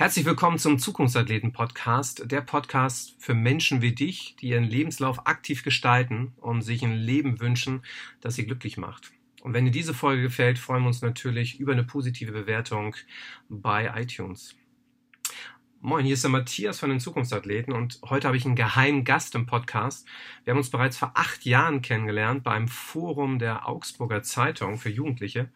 Herzlich willkommen zum Zukunftsathleten-Podcast, der Podcast für Menschen wie dich, die ihren Lebenslauf aktiv gestalten und sich ein Leben wünschen, das sie glücklich macht. Und wenn dir diese Folge gefällt, freuen wir uns natürlich über eine positive Bewertung bei iTunes. Moin, hier ist der Matthias von den Zukunftsathleten und heute habe ich einen geheimen Gast im Podcast. Wir haben uns bereits vor acht Jahren kennengelernt beim Forum der Augsburger Zeitung für Jugendliche.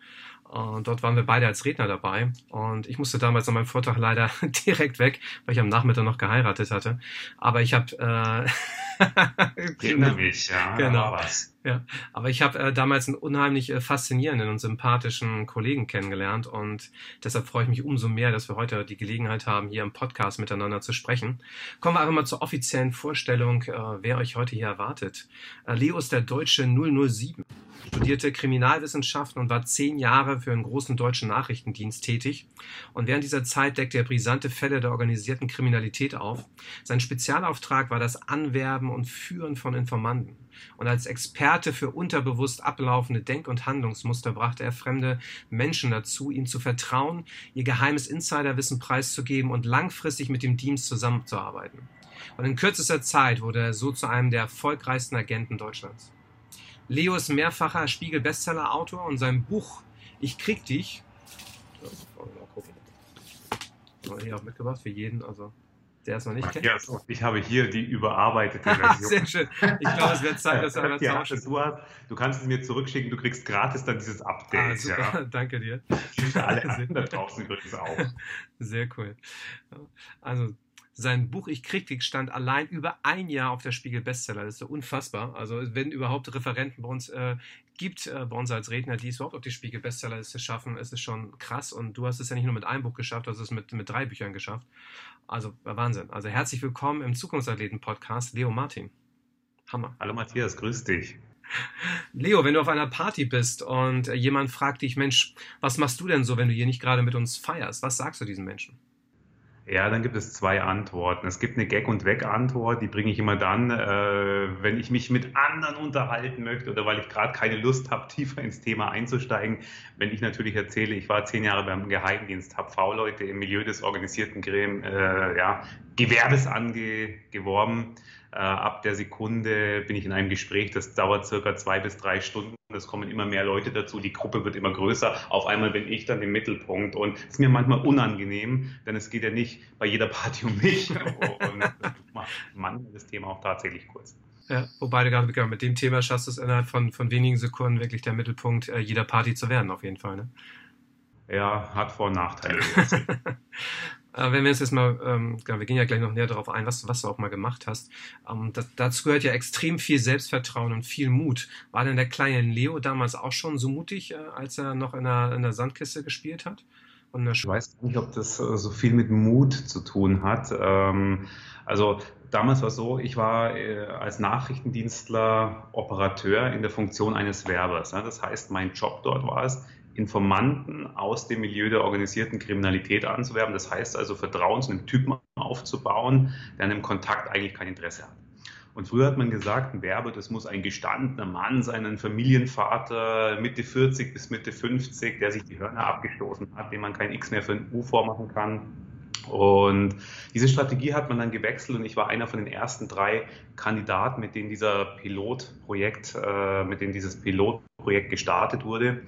Und dort waren wir beide als Redner dabei. Und ich musste damals an meinem Vortrag leider direkt weg, weil ich am Nachmittag noch geheiratet hatte. Aber ich habe äh, Erinnere mich, ja. Genau. Was. Ja, aber ich habe äh, damals einen unheimlich äh, faszinierenden und sympathischen Kollegen kennengelernt und deshalb freue ich mich umso mehr, dass wir heute die Gelegenheit haben, hier im Podcast miteinander zu sprechen. Kommen wir einfach mal zur offiziellen Vorstellung, äh, wer euch heute hier erwartet. Äh, Leo ist der deutsche 007 studierte Kriminalwissenschaften und war zehn Jahre für einen großen deutschen Nachrichtendienst tätig. Und während dieser Zeit deckte er brisante Fälle der organisierten Kriminalität auf. Sein Spezialauftrag war das Anwerben und Führen von Informanten. Und als Experte für unterbewusst ablaufende Denk- und Handlungsmuster brachte er fremde Menschen dazu, ihm zu vertrauen, ihr geheimes Insiderwissen preiszugeben und langfristig mit dem Dienst zusammenzuarbeiten. Und in kürzester Zeit wurde er so zu einem der erfolgreichsten Agenten Deutschlands. Leo ist mehrfacher Spiegel-Bestseller-Autor und sein Buch Ich krieg dich. Hier auch mitgebracht für jeden, also der es noch nicht kennt. Ja, ich habe hier die überarbeitete Version. Sehr schön. Ich glaube, es wird Zeit, dass wir ja, tauschen. Du, hast, du kannst es mir zurückschicken, du kriegst gratis dann dieses Update. Ah, super. Ja. Danke dir. Alle anderen da draußen übrigens auch. Sehr cool. Also sein Buch Ich krieg dich stand allein über ein Jahr auf der Spiegel Bestseller. Das ist so unfassbar. Also wenn überhaupt Referenten bei uns äh, gibt, äh, bei uns als Redner, die es überhaupt auf die Spiegel Bestsellerliste schaffen, ist es schon krass. Und du hast es ja nicht nur mit einem Buch geschafft, du hast es mit, mit drei Büchern geschafft. Also Wahnsinn. Also herzlich willkommen im Zukunftsathleten-Podcast, Leo Martin. Hammer. Hallo Matthias, grüß dich. Leo, wenn du auf einer Party bist und jemand fragt dich, Mensch, was machst du denn so, wenn du hier nicht gerade mit uns feierst? Was sagst du diesen Menschen? Ja, dann gibt es zwei Antworten. Es gibt eine Gag- und Weg-Antwort, die bringe ich immer dann, äh, wenn ich mich mit anderen unterhalten möchte oder weil ich gerade keine Lust habe, tiefer ins Thema einzusteigen. Wenn ich natürlich erzähle, ich war zehn Jahre beim Geheimdienst, habe V-Leute im Milieu des organisierten äh, ja, Gewerbes angeworben. Äh, ab der Sekunde bin ich in einem Gespräch, das dauert circa zwei bis drei Stunden. Es kommen immer mehr Leute dazu, die Gruppe wird immer größer. Auf einmal bin ich dann im Mittelpunkt und es ist mir manchmal unangenehm, denn es geht ja nicht bei jeder Party um mich. und manchmal das Thema auch tatsächlich kurz. Ja, wobei du gerade mit dem Thema schaffst es innerhalb von, von wenigen Sekunden wirklich der Mittelpunkt äh, jeder Party zu werden, auf jeden Fall. Ne? Ja, hat Vor- und Nachteile. Äh, wenn wir jetzt, mal, ähm, genau, wir gehen ja gleich noch näher darauf ein, was, was du auch mal gemacht hast. Ähm, das, dazu gehört ja extrem viel Selbstvertrauen und viel Mut. War denn der kleine Leo damals auch schon so mutig, äh, als er noch in der, in der Sandkiste gespielt hat? ich weiß nicht, ob das äh, so viel mit Mut zu tun hat. Ähm, also damals war es so, ich war äh, als Nachrichtendienstler Operateur in der Funktion eines Werbers. Ja? Das heißt, mein Job dort war es, Informanten aus dem Milieu der organisierten Kriminalität anzuwerben. Das heißt also, Vertrauen zu einem Typen aufzubauen, der an einem Kontakt eigentlich kein Interesse hat. Und früher hat man gesagt, ein Werber, das muss ein gestandener Mann sein, ein Familienvater, Mitte 40 bis Mitte 50, der sich die Hörner abgestoßen hat, dem man kein X mehr für ein U vormachen kann. Und diese Strategie hat man dann gewechselt und ich war einer von den ersten drei Kandidaten, mit denen dieser Pilotprojekt, äh, mit denen dieses Pilotprojekt gestartet wurde.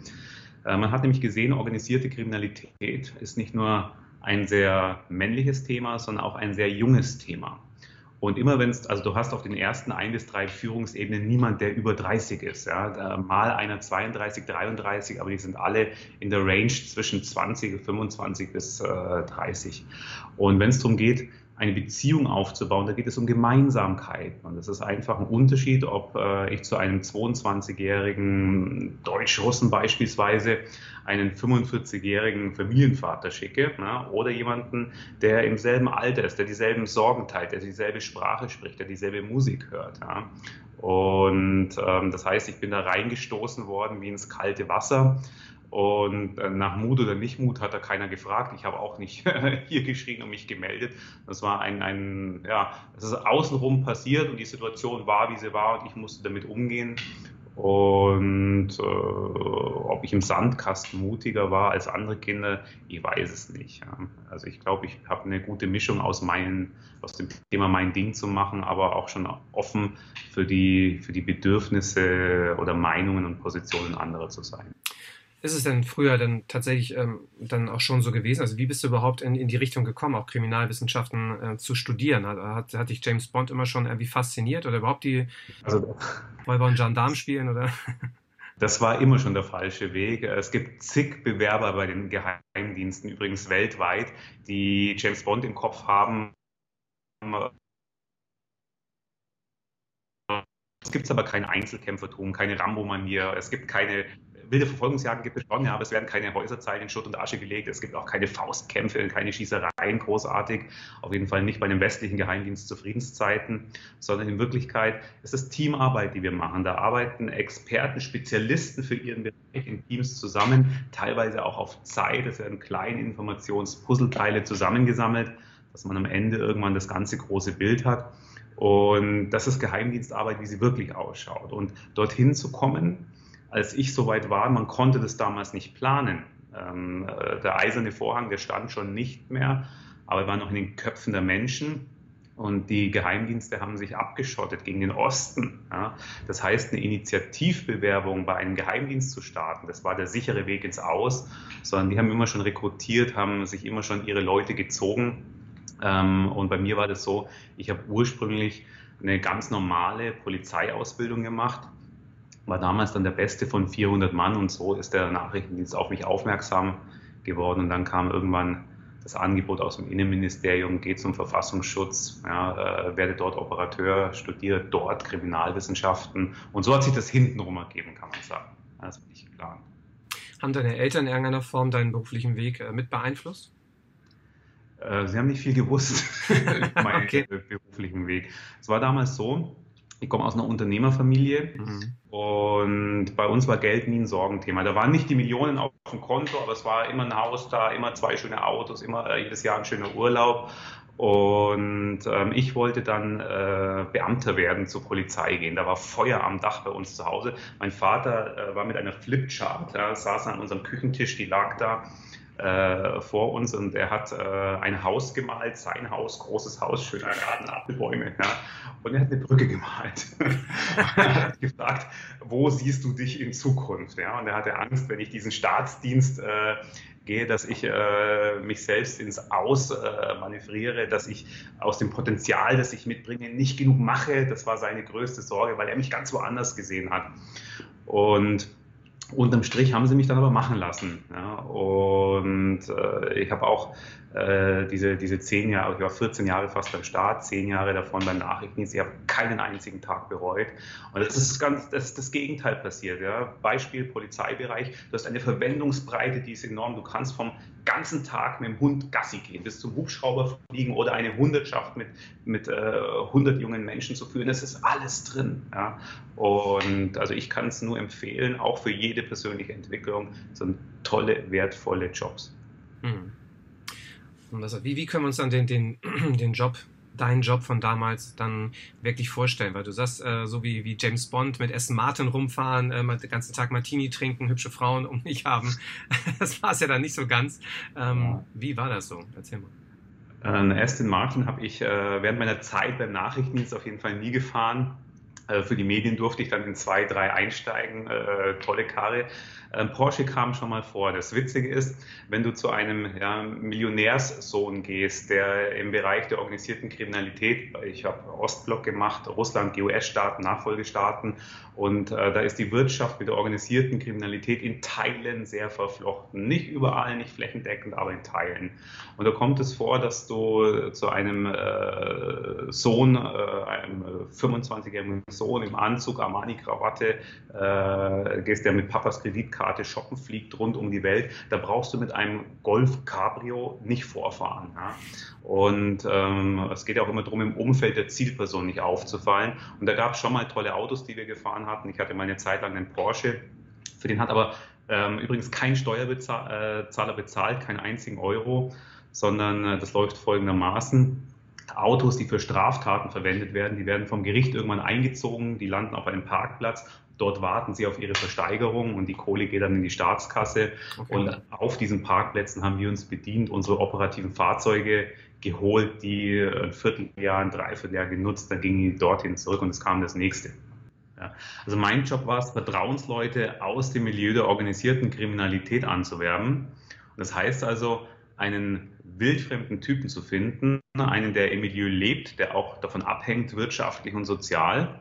Äh, man hat nämlich gesehen, organisierte Kriminalität ist nicht nur ein sehr männliches Thema, sondern auch ein sehr junges Thema. Und immer wenn es, also du hast auf den ersten ein bis drei Führungsebenen niemand, der über 30 ist. Ja? Mal einer 32, 33, aber die sind alle in der Range zwischen 20, 25 bis äh, 30. Und wenn es darum geht, eine Beziehung aufzubauen, da geht es um Gemeinsamkeiten. Und das ist einfach ein Unterschied, ob äh, ich zu einem 22-jährigen Deutsch-Russen beispielsweise einen 45-jährigen Familienvater schicke na, oder jemanden, der im selben Alter ist, der dieselben Sorgen teilt, der dieselbe Sprache spricht, der dieselbe Musik hört. Ja. Und ähm, das heißt, ich bin da reingestoßen worden wie ins kalte Wasser und äh, nach Mut oder nicht Mut hat da keiner gefragt. Ich habe auch nicht hier geschrien und mich gemeldet. Das war ein, ein ja, es ist außenrum passiert und die Situation war, wie sie war und ich musste damit umgehen. Und äh, ob ich im Sandkasten mutiger war als andere Kinder, ich weiß es nicht. Ja. Also ich glaube, ich habe eine gute Mischung aus meinen, aus dem Thema mein Ding zu machen, aber auch schon offen für die, für die Bedürfnisse oder Meinungen und Positionen anderer zu sein. Ist es denn früher dann tatsächlich ähm, dann auch schon so gewesen? Also wie bist du überhaupt in, in die Richtung gekommen, auch Kriminalwissenschaften äh, zu studieren? Hat, hat, hat dich James Bond immer schon irgendwie fasziniert oder überhaupt die also, Räuber und Gendarm spielen oder? Das war immer schon der falsche Weg. Es gibt zig Bewerber bei den Geheimdiensten, übrigens weltweit, die James Bond im Kopf haben. Es gibt aber kein Einzelkämpfertum, keine Rambo-Manier, es gibt keine wilde Verfolgungsjagden gibt es schon, ja, aber es werden keine Häuserzeilen in Schutt und Asche gelegt. Es gibt auch keine Faustkämpfe, keine Schießereien großartig. Auf jeden Fall nicht bei einem westlichen Geheimdienst zu Friedenszeiten, sondern in Wirklichkeit ist es Teamarbeit, die wir machen. Da arbeiten Experten, Spezialisten für ihren Bereich in Teams zusammen, teilweise auch auf Zeit. Es werden kleine Informationspuzzleteile zusammengesammelt, dass man am Ende irgendwann das ganze große Bild hat. Und das ist Geheimdienstarbeit, wie sie wirklich ausschaut. Und dorthin zu kommen, als ich soweit war, man konnte das damals nicht planen. Ähm, äh, der eiserne Vorhang, der stand schon nicht mehr, aber er war noch in den Köpfen der Menschen. Und die Geheimdienste haben sich abgeschottet gegen den Osten. Ja. Das heißt, eine Initiativbewerbung bei einem Geheimdienst zu starten, das war der sichere Weg ins Aus, sondern die haben immer schon rekrutiert, haben sich immer schon ihre Leute gezogen. Ähm, und bei mir war das so, ich habe ursprünglich eine ganz normale Polizeiausbildung gemacht, war damals dann der Beste von 400 Mann und so ist der Nachrichtendienst auf mich aufmerksam geworden und dann kam irgendwann das Angebot aus dem Innenministerium, geht zum Verfassungsschutz, ja, äh, werde dort Operateur, studiere dort Kriminalwissenschaften und so hat sich das hintenrum ergeben, kann man sagen. Das war nicht geplant. Haben deine Eltern in irgendeiner Form deinen beruflichen Weg äh, mit beeinflusst? Äh, sie haben nicht viel gewusst über meinen okay. beruflichen Weg. Es war damals so, ich komme aus einer Unternehmerfamilie mhm. und bei uns war Geld nie ein Sorgenthema. Da waren nicht die Millionen auf dem Konto, aber es war immer ein Haus da, immer zwei schöne Autos, immer äh, jedes Jahr ein schöner Urlaub. Und ähm, ich wollte dann äh, Beamter werden, zur Polizei gehen. Da war Feuer am Dach bei uns zu Hause. Mein Vater äh, war mit einer Flipchart, ja, saß an unserem Küchentisch, die lag da äh, vor uns und er hat äh, ein Haus gemalt, sein Haus, großes Haus, schöner Garten, Apfelbäume. Ja. Und er hat eine Brücke gemalt. er hat gefragt, wo siehst du dich in Zukunft? Ja. Und er hatte Angst, wenn ich diesen Staatsdienst äh, gehe, dass ich äh, mich selbst ins Aus äh, manövriere, dass ich aus dem Potenzial, das ich mitbringe, nicht genug mache. Das war seine größte Sorge, weil er mich ganz woanders gesehen hat. Und unterm Strich haben sie mich dann aber machen lassen. Ja. Und äh, ich habe auch äh, diese, diese zehn Jahre, ich war 14 Jahre fast am Start, zehn Jahre davon beim Nachrichtendienst, ich habe keinen einzigen Tag bereut. Und das ist ganz, das ist das Gegenteil passiert. Ja. Beispiel Polizeibereich, du hast eine Verwendungsbreite, die ist enorm. Du kannst vom ganzen Tag mit dem Hund Gassi gehen, bis zum Hubschrauber fliegen oder eine Hundertschaft mit, mit äh, 100 jungen Menschen zu führen. Das ist alles drin. Ja. Und also ich kann es nur empfehlen, auch für jede persönliche Entwicklung, so tolle, wertvolle Jobs. Mhm. Wie, wie können wir uns dann den, den, den Job, deinen Job von damals dann wirklich vorstellen? Weil du sagst, äh, so wie, wie James Bond mit Aston Martin rumfahren, äh, den ganzen Tag Martini trinken, hübsche Frauen um mich haben. das war es ja dann nicht so ganz. Ähm, ja. Wie war das so? Erzähl mal. Ein Aston Martin habe ich äh, während meiner Zeit beim Nachrichtendienst auf jeden Fall nie gefahren. Äh, für die Medien durfte ich dann in zwei, drei einsteigen, äh, tolle Karre. Ähm, Porsche kam schon mal vor. Das Witzige ist, wenn du zu einem ja, Millionärssohn gehst, der im Bereich der organisierten Kriminalität, ich habe Ostblock gemacht, Russland, GUS-Staaten, Nachfolgestaaten, und äh, da ist die Wirtschaft mit der organisierten Kriminalität in Teilen sehr verflochten. Nicht überall, nicht flächendeckend, aber in Teilen. Und da kommt es vor, dass du zu einem äh, Sohn, äh, einem 25-jährigen Sohn im Anzug, Armani-Krawatte, äh, gehst, der mit Papas Kreditkarte shoppen fliegt rund um die Welt. Da brauchst du mit einem Golf Cabrio nicht vorfahren. Ja? Und ähm, es geht ja auch immer darum, im Umfeld der Zielperson nicht aufzufallen. Und da gab es schon mal tolle Autos, die wir gefahren hatten. Ich hatte mal eine Zeit lang einen Porsche. Für den hat aber ähm, übrigens kein Steuerzahler äh, bezahlt, keinen einzigen Euro, sondern äh, das läuft folgendermaßen. Autos, die für Straftaten verwendet werden, die werden vom Gericht irgendwann eingezogen, die landen auf einem Parkplatz Dort warten sie auf ihre Versteigerung und die Kohle geht dann in die Staatskasse. Okay. Und auf diesen Parkplätzen haben wir uns bedient, unsere operativen Fahrzeuge geholt, die ein Vierteljahr, ein Dreivierteljahr genutzt, dann gingen die dorthin zurück und es kam das nächste. Ja. Also mein Job war es, Vertrauensleute aus dem Milieu der organisierten Kriminalität anzuwerben. Und das heißt also, einen wildfremden Typen zu finden, einen, der im Milieu lebt, der auch davon abhängt, wirtschaftlich und sozial,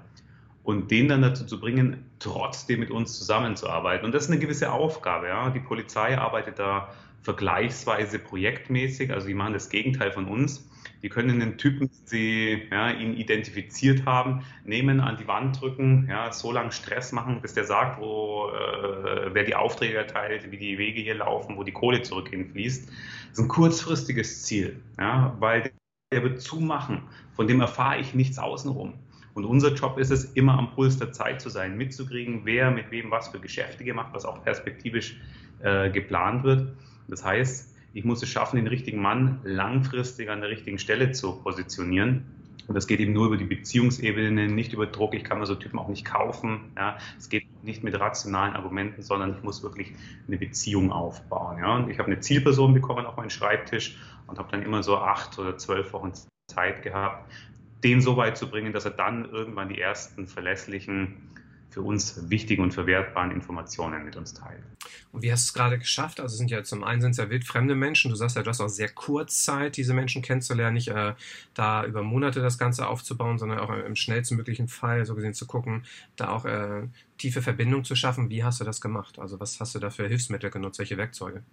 und den dann dazu zu bringen, trotzdem mit uns zusammenzuarbeiten. Und das ist eine gewisse Aufgabe. Ja. Die Polizei arbeitet da vergleichsweise projektmäßig, also die machen das Gegenteil von uns. Die können den Typen, sie ja, ihn identifiziert haben, nehmen, an die Wand drücken, ja, so lange Stress machen, bis der sagt, wo, äh, wer die Aufträge erteilt, wie die Wege hier laufen, wo die Kohle zurück hinfließt. Das ist ein kurzfristiges Ziel, ja, weil der wird zumachen, von dem erfahre ich nichts außenrum. Und unser Job ist es, immer am Puls der Zeit zu sein, mitzukriegen, wer mit wem was für Geschäfte gemacht, was auch perspektivisch äh, geplant wird. Das heißt, ich muss es schaffen, den richtigen Mann langfristig an der richtigen Stelle zu positionieren. Und das geht eben nur über die Beziehungsebene, nicht über Druck. Ich kann mir so Typen auch nicht kaufen. Ja. Es geht nicht mit rationalen Argumenten, sondern ich muss wirklich eine Beziehung aufbauen. Ja. Und ich habe eine Zielperson bekommen auf meinen Schreibtisch und habe dann immer so acht oder zwölf Wochen Zeit gehabt, den so weit zu bringen, dass er dann irgendwann die ersten verlässlichen für uns wichtigen und verwertbaren Informationen mit uns teilt. Und wie hast du es gerade geschafft? Also sind ja zum einen sind es ja wildfremde Menschen. Du sagst ja, du hast auch sehr kurz Zeit, diese Menschen kennenzulernen, nicht äh, da über Monate das Ganze aufzubauen, sondern auch im schnellstmöglichen Fall so gesehen zu gucken, da auch äh, tiefe Verbindung zu schaffen. Wie hast du das gemacht? Also was hast du da für Hilfsmittel genutzt? Welche Werkzeuge?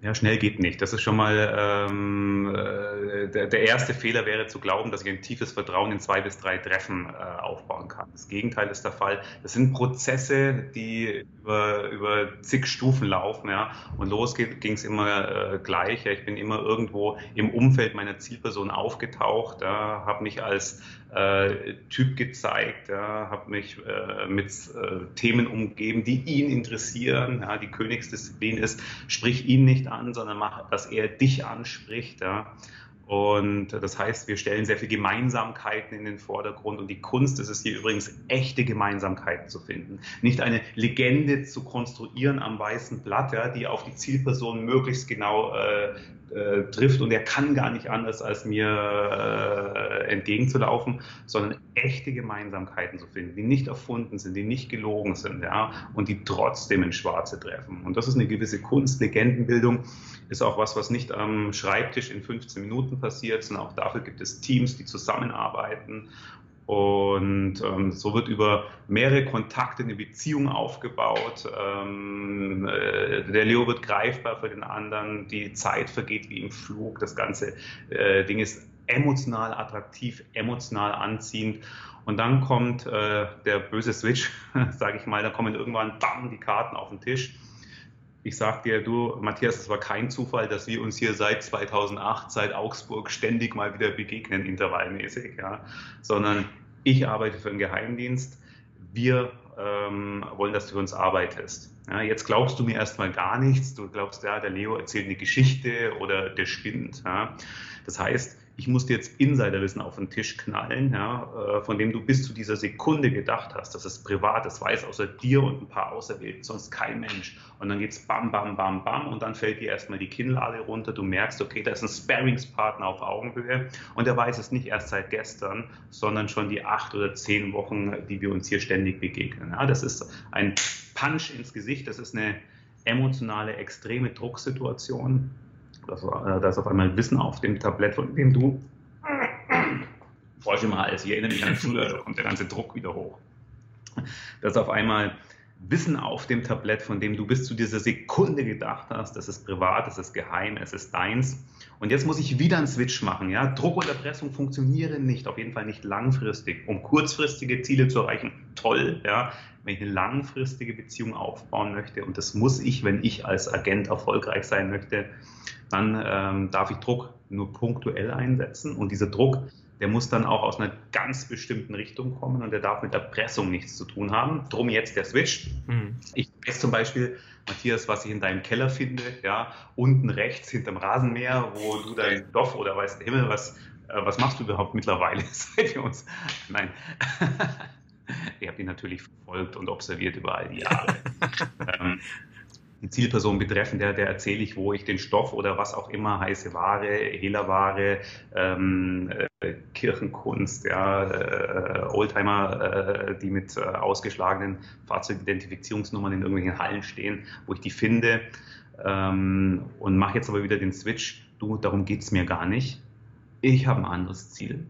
Ja, schnell geht nicht. Das ist schon mal ähm, äh, der, der, erste Fehler wäre zu glauben, dass ich ein tiefes Vertrauen in zwei bis drei Treffen äh, aufbauen kann. Das Gegenteil ist der Fall. Das sind Prozesse, die über, über zig Stufen laufen. Ja. Und los ging es immer äh, gleich. Ja. Ich bin immer irgendwo im Umfeld meiner Zielperson aufgetaucht, ja, habe mich als äh, Typ gezeigt, ja, habe mich äh, mit äh, Themen umgeben, die ihn interessieren. Ja, die Königsdisziplin ist, sprich ihn nicht an, sondern mach, dass er dich anspricht. Ja. Und das heißt, wir stellen sehr viele Gemeinsamkeiten in den Vordergrund. Und die Kunst ist es hier übrigens, echte Gemeinsamkeiten zu finden. Nicht eine Legende zu konstruieren am weißen Blatt, ja, die auf die Zielperson möglichst genau äh, äh, trifft. Und er kann gar nicht anders, als mir äh, entgegenzulaufen, sondern echte Gemeinsamkeiten zu finden, die nicht erfunden sind, die nicht gelogen sind, ja, und die trotzdem in Schwarze treffen. Und das ist eine gewisse Kunst. Legendenbildung ist auch was, was nicht am Schreibtisch in 15 Minuten passiert, sondern auch dafür gibt es Teams, die zusammenarbeiten. Und ähm, so wird über mehrere Kontakte eine Beziehung aufgebaut. Ähm, äh, der Leo wird greifbar für den anderen, die Zeit vergeht wie im Flug. Das ganze äh, Ding ist emotional attraktiv, emotional anziehend. Und dann kommt äh, der böse Switch, sage ich mal, da kommen irgendwann bam, die Karten auf den Tisch ich sag dir, du, Matthias, es war kein Zufall, dass wir uns hier seit 2008, seit Augsburg ständig mal wieder begegnen, intervallmäßig, ja, sondern ich arbeite für einen Geheimdienst. Wir ähm, wollen, dass du für uns arbeitest. Ja, jetzt glaubst du mir erstmal gar nichts. Du glaubst, ja, der Leo erzählt eine Geschichte oder der spinnt. Ja. Das heißt, ich muss dir jetzt Insiderwissen auf den Tisch knallen, ja, äh, von dem du bis zu dieser Sekunde gedacht hast, das ist privat, das weiß außer dir und ein paar Auserwählten, sonst kein Mensch. Und dann geht's bam, bam, bam, bam und dann fällt dir erstmal die Kinnlade runter, du merkst, okay, da ist ein Sparringspartner auf Augenhöhe und der weiß es nicht erst seit gestern, sondern schon die acht oder zehn Wochen, die wir uns hier ständig begegnen. Ja, das ist ein Punch ins Gesicht, das ist eine emotionale, extreme Drucksituation das, äh, da ist auf einmal Wissen auf dem Tablett, von dem du Frosch im Hals, ich erinnere mich an früher, da kommt der ganze Druck wieder hoch. Da ist auf einmal Wissen auf dem Tablett, von dem du bis zu dieser Sekunde gedacht hast, das ist privat, das ist geheim, es ist deins. Und jetzt muss ich wieder einen Switch machen. Ja? Druck und Erpressung funktionieren nicht, auf jeden Fall nicht langfristig. Um kurzfristige Ziele zu erreichen, toll. Ja? Wenn ich eine langfristige Beziehung aufbauen möchte, und das muss ich, wenn ich als Agent erfolgreich sein möchte, dann ähm, darf ich Druck nur punktuell einsetzen. Und dieser Druck, der muss dann auch aus einer ganz bestimmten Richtung kommen und der darf mit Erpressung nichts zu tun haben. Drum jetzt der Switch. Mhm. Ich weiß zum Beispiel, Matthias, was ich in deinem Keller finde, ja, unten rechts hinterm Rasenmäher, wo du dein Stoff oder weiß der Himmel, was, äh, was machst du überhaupt mittlerweile seit wir uns, nein, Ich habe ihn natürlich verfolgt und observiert über all die Jahre. ähm, die Zielperson betreffen, der, der erzähle ich, wo ich den Stoff oder was auch immer, heiße Ware, Hehlerware, ähm, äh, Kirchenkunst, ja, äh, Oldtimer, äh, die mit äh, ausgeschlagenen Fahrzeugidentifizierungsnummern in irgendwelchen Hallen stehen, wo ich die finde ähm, und mache jetzt aber wieder den Switch. Du, darum geht's mir gar nicht. Ich habe ein anderes Ziel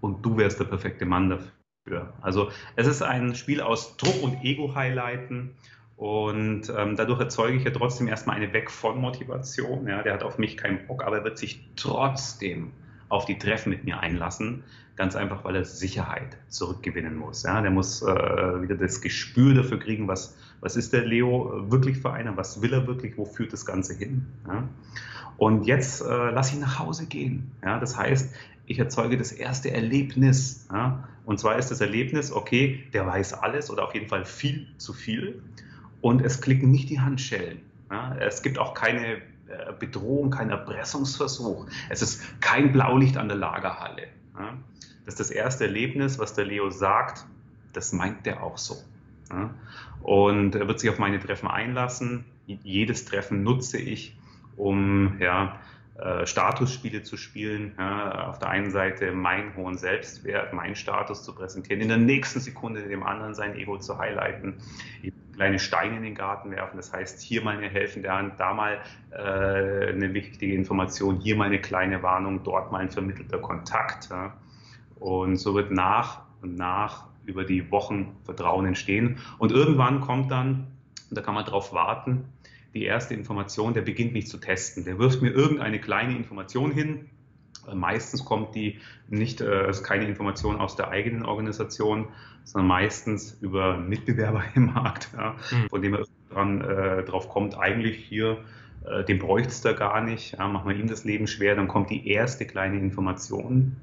und du wärst der perfekte Mann dafür. Also es ist ein Spiel aus Druck und Ego-Highlighten und ähm, dadurch erzeuge ich ja trotzdem erstmal eine Weg von Motivation. Ja, der hat auf mich keinen Bock, aber er wird sich trotzdem auf die Treffen mit mir einlassen. Ganz einfach, weil er Sicherheit zurückgewinnen muss. Ja, der muss äh, wieder das Gespür dafür kriegen, was, was ist der Leo wirklich für einer, was will er wirklich, wo führt das Ganze hin. Ja? Und jetzt äh, lass ihn nach Hause gehen. Ja? Das heißt, ich erzeuge das erste Erlebnis. Ja? Und zwar ist das Erlebnis, okay, der weiß alles oder auf jeden Fall viel zu viel und es klicken nicht die Handschellen. Ja, es gibt auch keine Bedrohung, kein Erpressungsversuch. Es ist kein Blaulicht an der Lagerhalle. Das ist das erste Erlebnis, was der Leo sagt, das meint der auch so. Und er wird sich auf meine Treffen einlassen. Jedes Treffen nutze ich, um ja, äh, Statusspiele zu spielen. Ja, auf der einen Seite meinen hohen Selbstwert, meinen Status zu präsentieren, in der nächsten Sekunde dem anderen sein Ego zu highlighten, kleine Steine in den Garten werfen. Das heißt, hier mal eine helfende Hand, da mal äh, eine wichtige Information, hier mal eine kleine Warnung, dort mal ein vermittelter Kontakt. Ja. Und so wird nach und nach über die Wochen Vertrauen entstehen. Und irgendwann kommt dann, da kann man drauf warten, die erste Information, der beginnt mich zu testen. Der wirft mir irgendeine kleine Information hin. Äh, meistens kommt die nicht, äh, ist keine Information aus der eigenen Organisation, sondern meistens über Mitbewerber im Markt, ja, mhm. von dem er dran, äh, drauf kommt, eigentlich hier, äh, den bräuchte es da gar nicht, ja, machen wir ihm das Leben schwer, dann kommt die erste kleine Information.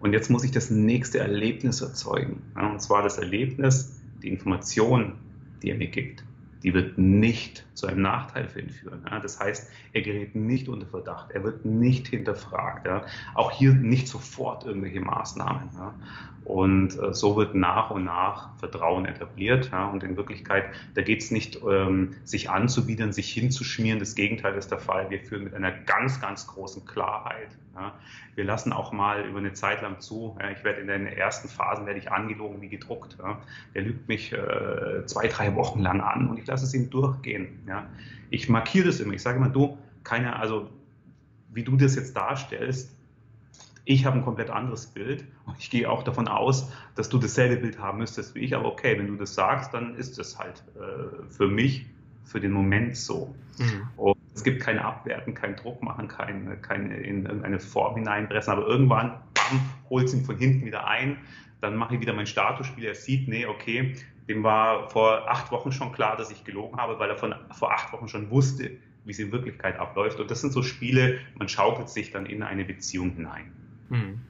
Und jetzt muss ich das nächste Erlebnis erzeugen. Ja, und zwar das Erlebnis, die Information, die er mir gibt die wird nicht zu einem Nachteil für ihn führen. Ja. Das heißt, er gerät nicht unter Verdacht, er wird nicht hinterfragt. Ja. Auch hier nicht sofort irgendwelche Maßnahmen. Ja. Und äh, so wird nach und nach Vertrauen etabliert. Und in Wirklichkeit, da geht es nicht, ähm, sich anzubiedern, sich hinzuschmieren. Das Gegenteil ist der Fall. Wir führen mit einer ganz, ganz großen Klarheit. Wir lassen auch mal über eine Zeit lang zu. Ich werde in den ersten Phasen werde ich angelogen wie gedruckt. Der lügt mich äh, zwei, drei Wochen lang an und ich lasse es ihm durchgehen. Ja. Ich markiere das immer. Ich sage immer, du, keine, also wie du das jetzt darstellst, ich habe ein komplett anderes Bild und ich gehe auch davon aus, dass du dasselbe Bild haben müsstest wie ich. Aber okay, wenn du das sagst, dann ist das halt äh, für mich für den Moment so. Mhm. Und es gibt keine Abwerten, keinen Druck machen, keine, keine in irgendeine Form hineinpressen, aber irgendwann, bam, holt es ihn von hinten wieder ein. Dann mache ich wieder mein Statusspiel. Er sieht, nee, okay, dem war vor acht Wochen schon klar, dass ich gelogen habe, weil er von, vor acht Wochen schon wusste, wie es in Wirklichkeit abläuft. Und das sind so Spiele, man schaukelt sich dann in eine Beziehung hinein. Hm.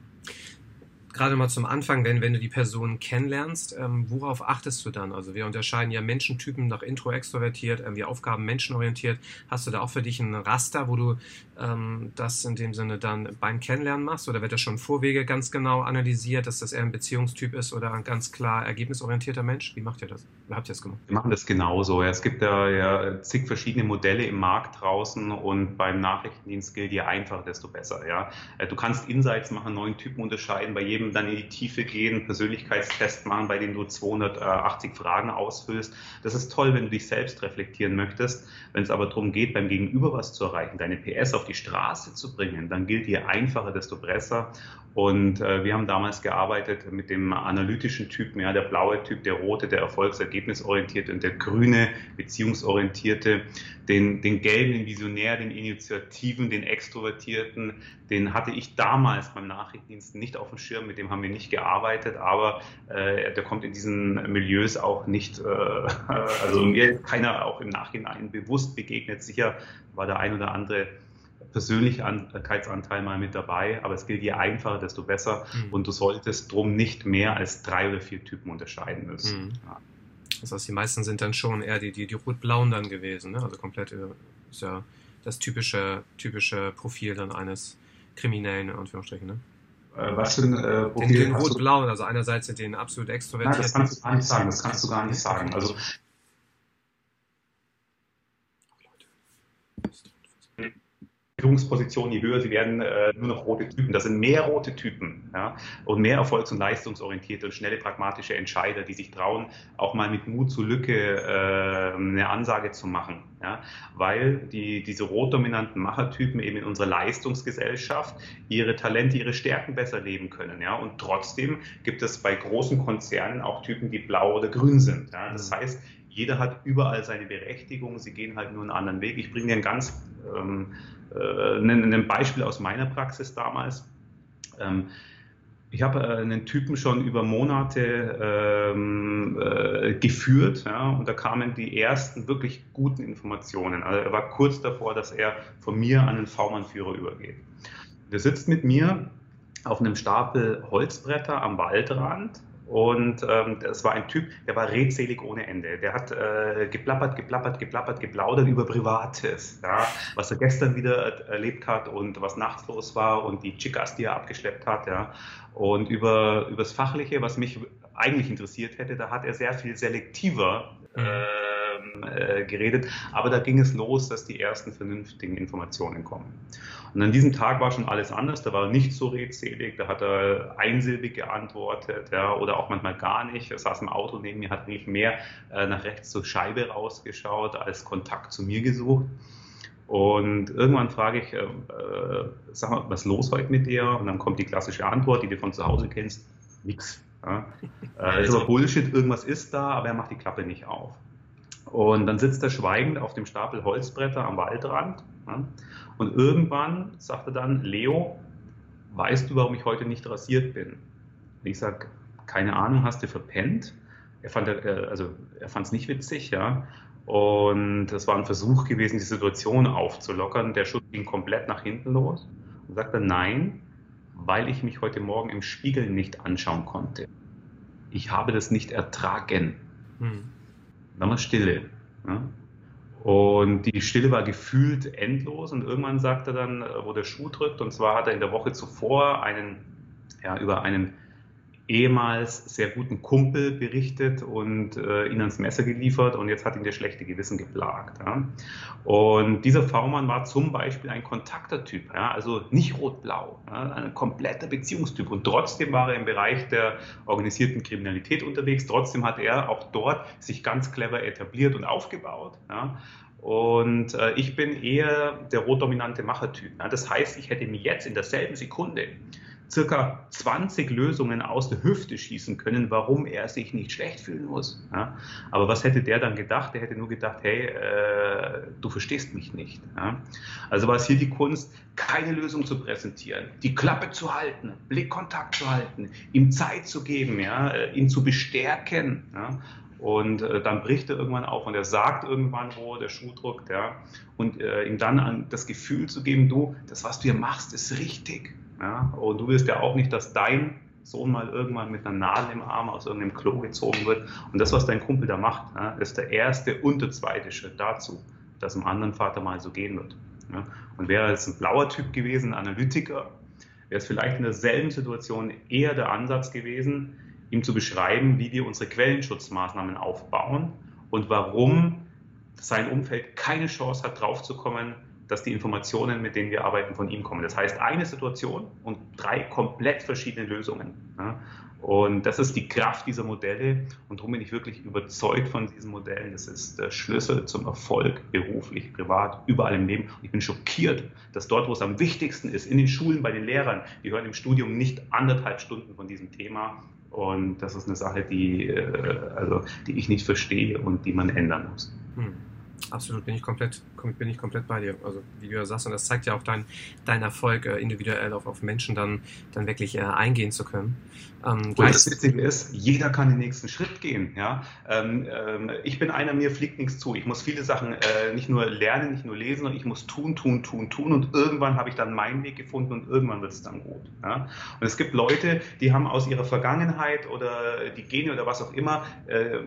Gerade mal zum Anfang, wenn, wenn du die Person kennenlernst, ähm, worauf achtest du dann? Also wir unterscheiden ja Menschentypen nach intro, extrovertiert, irgendwie Aufgaben menschenorientiert. Hast du da auch für dich ein Raster, wo du ähm, das in dem Sinne dann beim Kennenlernen machst? Oder wird das schon Vorwege ganz genau analysiert, dass das eher ein Beziehungstyp ist oder ein ganz klar ergebnisorientierter Mensch? Wie macht ihr das? Wie habt ihr das gemacht? Wir machen das genauso. Es gibt da ja zig verschiedene Modelle im Markt draußen und beim Nachrichtendienst gilt, je einfacher, desto besser. Ja? Äh, du kannst Insights machen, neuen Typen unterscheiden, bei jedem dann in die Tiefe gehen, Persönlichkeitstest machen, bei dem du 280 Fragen ausfüllst. Das ist toll, wenn du dich selbst reflektieren möchtest. Wenn es aber darum geht, beim Gegenüber was zu erreichen, deine PS auf die Straße zu bringen, dann gilt je einfacher, desto besser. Und äh, wir haben damals gearbeitet mit dem analytischen Typen, ja, der blaue Typ, der rote, der erfolgsergebnisorientierte und der grüne, beziehungsorientierte, den, den gelben, den Visionär, den Initiativen, den Extrovertierten, den hatte ich damals beim Nachrichtendienst nicht auf dem Schirm, mit dem haben wir nicht gearbeitet, aber äh, der kommt in diesen Milieus auch nicht, äh, also mir keiner auch im Nachhinein bewusst begegnet. Sicher war der ein oder andere Persönlichkeitsanteil mal mit dabei, aber es gilt, je einfacher, desto besser. Mhm. Und du solltest drum nicht mehr als drei oder vier Typen unterscheiden müssen. Mhm. Ja. Das heißt, die meisten sind dann schon eher die, die, die rot-blauen dann gewesen, ne? Also komplett äh, ist ja das typische, typische Profil dann eines Kriminellen, in Anführungsstrichen, ne? Äh, was für ein äh, Profil Den, den rot-blauen, also einerseits sind den absolut extrovertiert. Nein, das kannst du gar nicht sagen, das kannst du gar nicht sagen. Also Führungspositionen, je höher sie werden, äh, nur noch rote Typen. Das sind mehr rote Typen ja? und mehr erfolgs- und leistungsorientierte und schnelle, pragmatische Entscheider, die sich trauen, auch mal mit Mut zur Lücke äh, eine Ansage zu machen. Ja? Weil die, diese rot-dominanten Machertypen eben in unserer Leistungsgesellschaft ihre Talente, ihre Stärken besser leben können. Ja? Und trotzdem gibt es bei großen Konzernen auch Typen, die blau oder grün sind. Ja? Das mhm. heißt, jeder hat überall seine Berechtigung, sie gehen halt nur einen anderen Weg. Ich bringe dir ein ganz ähm, äh, ein, ein Beispiel aus meiner Praxis damals. Ähm, ich habe äh, einen Typen schon über Monate ähm, äh, geführt ja, und da kamen die ersten wirklich guten Informationen. Also er war kurz davor, dass er von mir an einen V-Mann-Führer übergeht. Der sitzt mit mir auf einem Stapel Holzbretter am Waldrand und ähm, das war ein Typ, der war redselig ohne Ende. Der hat äh, geplappert, geplappert, geplappert, geplaudert über Privates, ja, was er gestern wieder erlebt hat und was nachts los war und die Chicas, die er abgeschleppt hat. Ja. Und über, über das Fachliche, was mich eigentlich interessiert hätte, da hat er sehr viel selektiver mhm. Ähm, äh, geredet. Aber da ging es los, dass die ersten vernünftigen Informationen kommen. Und an diesem Tag war schon alles anders. Da war er nicht so redselig, da hat er einsilbig geantwortet ja, oder auch manchmal gar nicht. Er saß im Auto neben mir, hat eigentlich mehr äh, nach rechts zur Scheibe rausgeschaut, als Kontakt zu mir gesucht. Und irgendwann frage ich, äh, äh, sag mal, was ist los heute mit dir? Und dann kommt die klassische Antwort, die du von zu Hause kennst, nix. Ja. Äh, ist aber Bullshit, irgendwas ist da, aber er macht die Klappe nicht auf. Und dann sitzt er schweigend auf dem Stapel Holzbretter am Waldrand. Ja. Und irgendwann sagt er dann, Leo, weißt du, warum ich heute nicht rasiert bin? Und ich sage, keine Ahnung, hast du verpennt? Er fand äh, also es nicht witzig, ja. Und das war ein Versuch gewesen, die Situation aufzulockern. Der Schuss ging komplett nach hinten los. Und sagte, nein, weil ich mich heute Morgen im Spiegel nicht anschauen konnte. Ich habe das nicht ertragen. Hm. Dann war Stille. Ja? Und die Stille war gefühlt endlos und irgendwann sagt er dann, äh, wo der Schuh drückt. Und zwar hat er in der Woche zuvor einen, ja, über einen ehemals sehr guten Kumpel berichtet und äh, ihn ans Messer geliefert und jetzt hat ihn der schlechte Gewissen geplagt. Ja. Und dieser V-Mann war zum Beispiel ein Kontaktertyp, ja, also nicht rot-blau, ja, ein kompletter Beziehungstyp und trotzdem war er im Bereich der organisierten Kriminalität unterwegs, trotzdem hat er auch dort sich ganz clever etabliert und aufgebaut. Und äh, ich bin eher der rot-dominante Machertyp. Das heißt, ich hätte mir jetzt in derselben Sekunde circa 20 Lösungen aus der Hüfte schießen können, warum er sich nicht schlecht fühlen muss. Ja? Aber was hätte der dann gedacht? Der hätte nur gedacht, hey, äh, du verstehst mich nicht. Ja? Also war es hier die Kunst, keine Lösung zu präsentieren, die Klappe zu halten, Blickkontakt zu halten, ihm Zeit zu geben, ja? Äh, ihn zu bestärken. Ja? Und äh, dann bricht er irgendwann auf und er sagt irgendwann, wo der Schuh drückt, ja, und äh, ihm dann an das Gefühl zu geben, du, das, was du hier machst, ist richtig. Ja? Und du willst ja auch nicht, dass dein Sohn mal irgendwann mit einer Nadel im Arm aus irgendeinem Klo gezogen wird. Und das, was dein Kumpel da macht, ja, ist der erste und der zweite Schritt dazu, dass dem anderen Vater mal so gehen wird. Ja? Und wäre es ein blauer Typ gewesen, Analytiker, wäre es vielleicht in derselben Situation eher der Ansatz gewesen, ihm zu beschreiben, wie wir unsere Quellenschutzmaßnahmen aufbauen und warum sein Umfeld keine Chance hat, draufzukommen, dass die Informationen, mit denen wir arbeiten, von ihm kommen. Das heißt, eine Situation und drei komplett verschiedene Lösungen. Ja? Und das ist die Kraft dieser Modelle und darum bin ich wirklich überzeugt von diesen Modellen. Das ist der Schlüssel zum Erfolg, beruflich, privat, überall im Leben. Und ich bin schockiert, dass dort, wo es am wichtigsten ist, in den Schulen, bei den Lehrern, die hören im Studium nicht anderthalb Stunden von diesem Thema. Und das ist eine Sache, die, äh, also, die ich nicht verstehe und die man ändern muss. Hm. Absolut, bin ich komplett, bin ich komplett bei dir. Also wie du ja sagst, und das zeigt ja auch dein, dein Erfolg, äh, individuell auf, auf Menschen dann, dann wirklich äh, eingehen zu können. Ähm, und das Witzige ist, jeder kann den nächsten Schritt gehen. Ja? Ähm, ähm, ich bin einer, mir fliegt nichts zu. Ich muss viele Sachen äh, nicht nur lernen, nicht nur lesen, sondern ich muss tun, tun, tun, tun. Und irgendwann habe ich dann meinen Weg gefunden und irgendwann wird es dann gut. Ja? Und es gibt Leute, die haben aus ihrer Vergangenheit oder die Gene oder was auch immer, äh,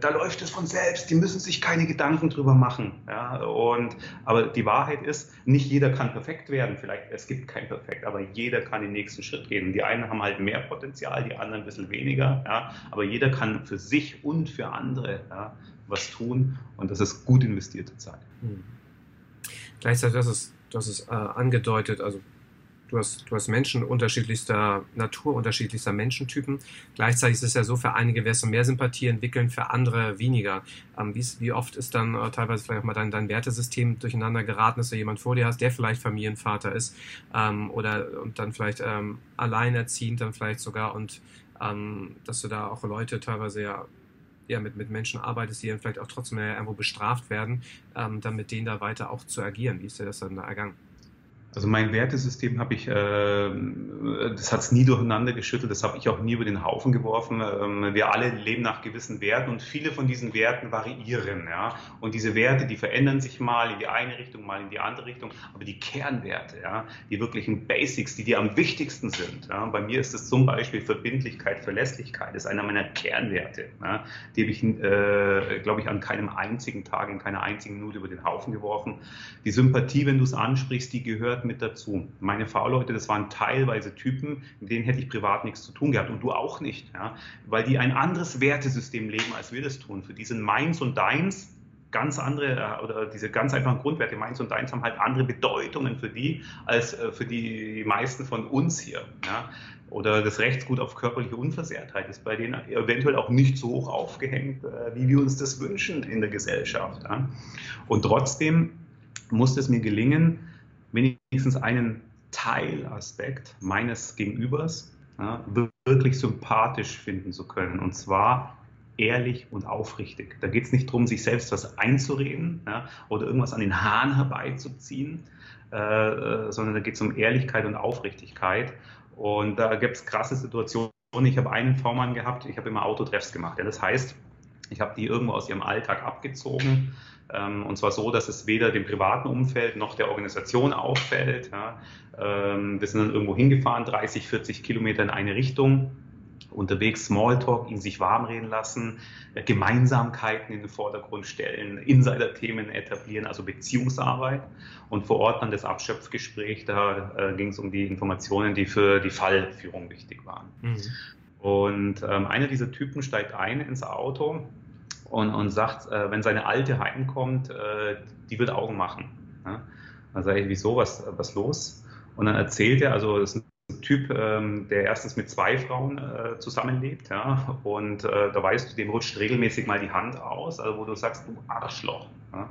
da läuft es von selbst, die müssen sich keine Gedanken drüber drüber machen. Ja? Und, aber die Wahrheit ist, nicht jeder kann perfekt werden. Vielleicht, es gibt kein Perfekt, aber jeder kann den nächsten Schritt gehen. Die einen haben halt mehr Potenzial, die anderen ein bisschen weniger. Ja? Aber jeder kann für sich und für andere ja, was tun. Und das ist gut investierte Zeit. Hm. Gleichzeitig, das ist, das ist äh, angedeutet, also du hast, du hast Menschen unterschiedlichster Natur, unterschiedlichster Menschentypen. Gleichzeitig ist es ja so, für einige wirst du mehr Sympathie entwickeln, für andere weniger. Ähm, wie, wie, oft ist dann äh, teilweise vielleicht auch mal dein, dein Wertesystem durcheinander geraten, dass du jemand vor dir hast, der vielleicht Familienvater ist ähm, oder und dann vielleicht ähm, alleinerziehend, dann vielleicht sogar und ähm, dass du da auch Leute teilweise ja ja, mit, mit Menschen arbeitest, die dann vielleicht auch trotzdem irgendwo bestraft werden, ähm, dann mit denen da weiter auch zu agieren. Wie ist dir das dann ergangen? Also mein Wertesystem habe ich, äh, das hat es nie durcheinander geschüttelt, das habe ich auch nie über den Haufen geworfen. Ähm, wir alle leben nach gewissen Werten und viele von diesen Werten variieren. Ja? Und diese Werte, die verändern sich mal in die eine Richtung, mal in die andere Richtung. Aber die Kernwerte, ja, die wirklichen Basics, die dir am wichtigsten sind. Ja? Bei mir ist es zum Beispiel Verbindlichkeit, Verlässlichkeit, ist einer meiner Kernwerte. Ja? Die habe ich, äh, glaube ich, an keinem einzigen Tag, in keiner einzigen Minute über den Haufen geworfen. Die Sympathie, wenn du es ansprichst, die gehört gehört mit dazu. Meine V-Leute, das waren teilweise Typen, mit denen hätte ich privat nichts zu tun gehabt und du auch nicht, ja? weil die ein anderes Wertesystem leben, als wir das tun. Für die sind meins und deins ganz andere äh, oder diese ganz einfachen Grundwerte, meins und deins, haben halt andere Bedeutungen für die als äh, für die meisten von uns hier. Ja? Oder das Rechtsgut auf körperliche Unversehrtheit ist bei denen eventuell auch nicht so hoch aufgehängt, äh, wie wir uns das wünschen in der Gesellschaft. Und trotzdem muss es mir gelingen, wenigstens einen Teilaspekt meines Gegenübers ja, wirklich sympathisch finden zu können. Und zwar ehrlich und aufrichtig. Da geht es nicht darum, sich selbst was einzureden ja, oder irgendwas an den Haaren herbeizuziehen, äh, äh sondern da geht es um Ehrlichkeit und Aufrichtigkeit. Und da gibt es krasse Situationen. Ich habe einen V-Mann gehabt, ich habe immer Autotreffs gemacht. Ja, das heißt, ich habe die irgendwo aus ihrem Alltag abgezogen ähm, und zwar so, dass es weder dem privaten Umfeld noch der Organisation auffällt. Ähm, wir sind dann irgendwo hingefahren, 30, 40 Kilometer in eine Richtung unterwegs Smalltalk, ihn sich warm reden lassen, äh, Gemeinsamkeiten in den Vordergrund stellen, Insider-Themen etablieren, also Beziehungsarbeit und vor Ort dann das Abschöpfgespräch, da äh, ging es um die Informationen, die für die Fallführung wichtig waren. Mhm. Und ähm, einer dieser Typen steigt ein ins Auto und, und sagt, äh, wenn seine Alte heimkommt, äh, die wird Augen machen. Ja? Dann sage ich, wieso, was, was los? Und dann erzählt er, also das ist ein Typ, ähm, der erstens mit zwei Frauen äh, zusammenlebt, ja, und äh, da weißt du, dem rutscht regelmäßig mal die Hand aus, also wo du sagst, du Arschloch. Ja?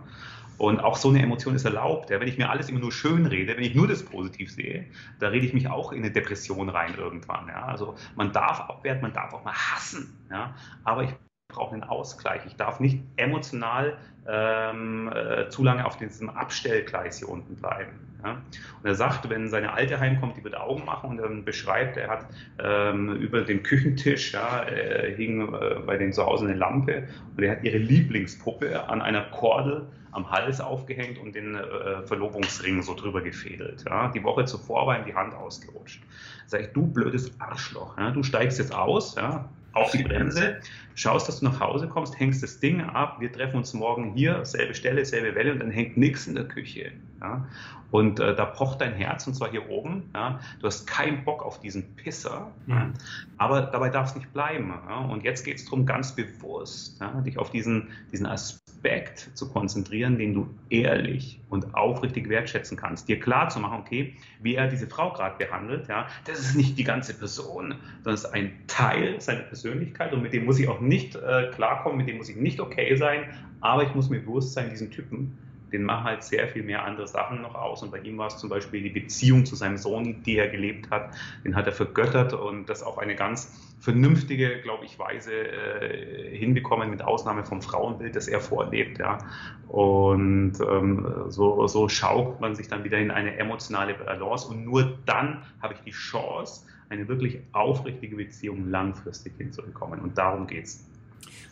Und auch so eine Emotion ist erlaubt. Ja? Wenn ich mir alles immer nur schön rede, wenn ich nur das Positiv sehe, da rede ich mich auch in eine Depression rein irgendwann. Ja? Also man darf abwerten, man darf auch mal hassen. Ja? Aber ich brauche einen Ausgleich. Ich darf nicht emotional ähm, äh, zu lange auf diesem Abstellgleis hier unten bleiben. Ja? Und er sagt, wenn seine Alte heimkommt, die wird Augen machen und dann beschreibt, er hat ähm, über dem Küchentisch, ja, äh, hing äh, bei denen zu Hause eine Lampe und er hat ihre Lieblingspuppe an einer Kordel am Hals aufgehängt und den äh, Verlobungsring so drüber gefädelt. Ja? Die Woche zuvor war ihm die Hand ausgerutscht. Sag ich, du blödes Arschloch, ja? du steigst jetzt aus, ja? auf die Bremse, schaust, dass du nach Hause kommst, hängst das Ding ab, wir treffen uns morgen hier, selbe Stelle, selbe Welle und dann hängt nichts in der Küche. Ja? Und äh, da pocht dein Herz und zwar hier oben. Ja? Du hast keinen Bock auf diesen Pisser, mhm. ja? aber dabei darf es nicht bleiben. Und jetzt geht es darum, ganz bewusst dich auf diesen, diesen Aspekt zu konzentrieren, den du ehrlich und aufrichtig wertschätzen kannst. Dir klar zu machen, okay, wie er diese Frau gerade behandelt, ja, das ist nicht die ganze Person, sondern es ist ein Teil seiner Persönlichkeit und mit dem muss ich auch nicht äh, klarkommen, mit dem muss ich nicht okay sein, aber ich muss mir bewusst sein, diesen Typen den machen halt sehr viel mehr andere Sachen noch aus. Und bei ihm war es zum Beispiel die Beziehung zu seinem Sohn, die er gelebt hat. Den hat er vergöttert und das auf eine ganz vernünftige, glaube ich, Weise äh, hinbekommen, mit Ausnahme vom Frauenbild, das er vorlebt. Ja. Und ähm, so, so schaut man sich dann wieder in eine emotionale Balance. Und nur dann habe ich die Chance, eine wirklich aufrichtige Beziehung langfristig hinzubekommen. Und darum geht es.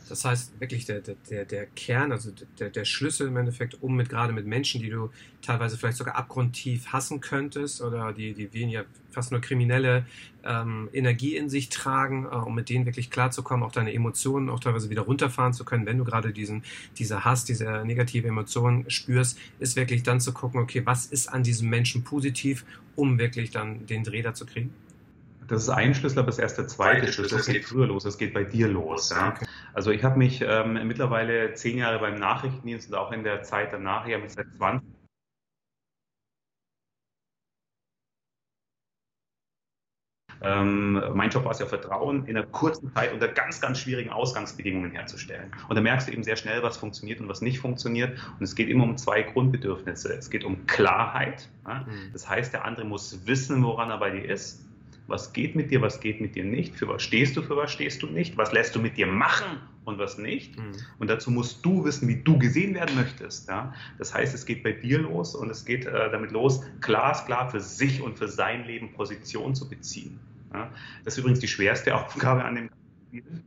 Das heißt wirklich der, der, der Kern, also der, der Schlüssel im Endeffekt, um mit gerade mit Menschen, die du teilweise vielleicht sogar abgrundtief hassen könntest oder die, die weniger fast nur kriminelle ähm, Energie in sich tragen, äh, um mit denen wirklich klarzukommen, auch deine Emotionen auch teilweise wieder runterfahren zu können, wenn du gerade diesen, diese Hass, diese negative Emotion spürst, ist wirklich dann zu gucken, okay, was ist an diesem Menschen positiv, um wirklich dann den Dreh da zu kriegen? Das ist ein Schlüssel, aber das ist erst der zweite Schlüssel. Es geht früher los, es geht bei dir los. Ja. Also ich habe mich ähm, mittlerweile zehn Jahre beim Nachrichtendienst und auch in der Zeit danach, ich habe mich seit 20 Ähm, mein Job war es ja, Vertrauen in einer kurzen Zeit unter ganz, ganz schwierigen Ausgangsbedingungen herzustellen. Und da merkst du eben sehr schnell, was funktioniert und was nicht funktioniert. Und es geht immer um zwei Grundbedürfnisse. Es geht um Klarheit. Ja? Mhm. Das heißt, der andere muss wissen, woran er bei dir ist was geht mit dir, was geht mit dir nicht, für was stehst du, für was stehst du nicht, was lässt du mit dir machen und was nicht. Mhm. Und dazu musst du wissen, wie du gesehen werden möchtest. Ja? Das heißt, es geht bei dir los und es geht äh, damit los, glasklar für sich und für sein Leben Position zu beziehen. Ja? Das ist übrigens die schwerste Aufgabe an dem Spiel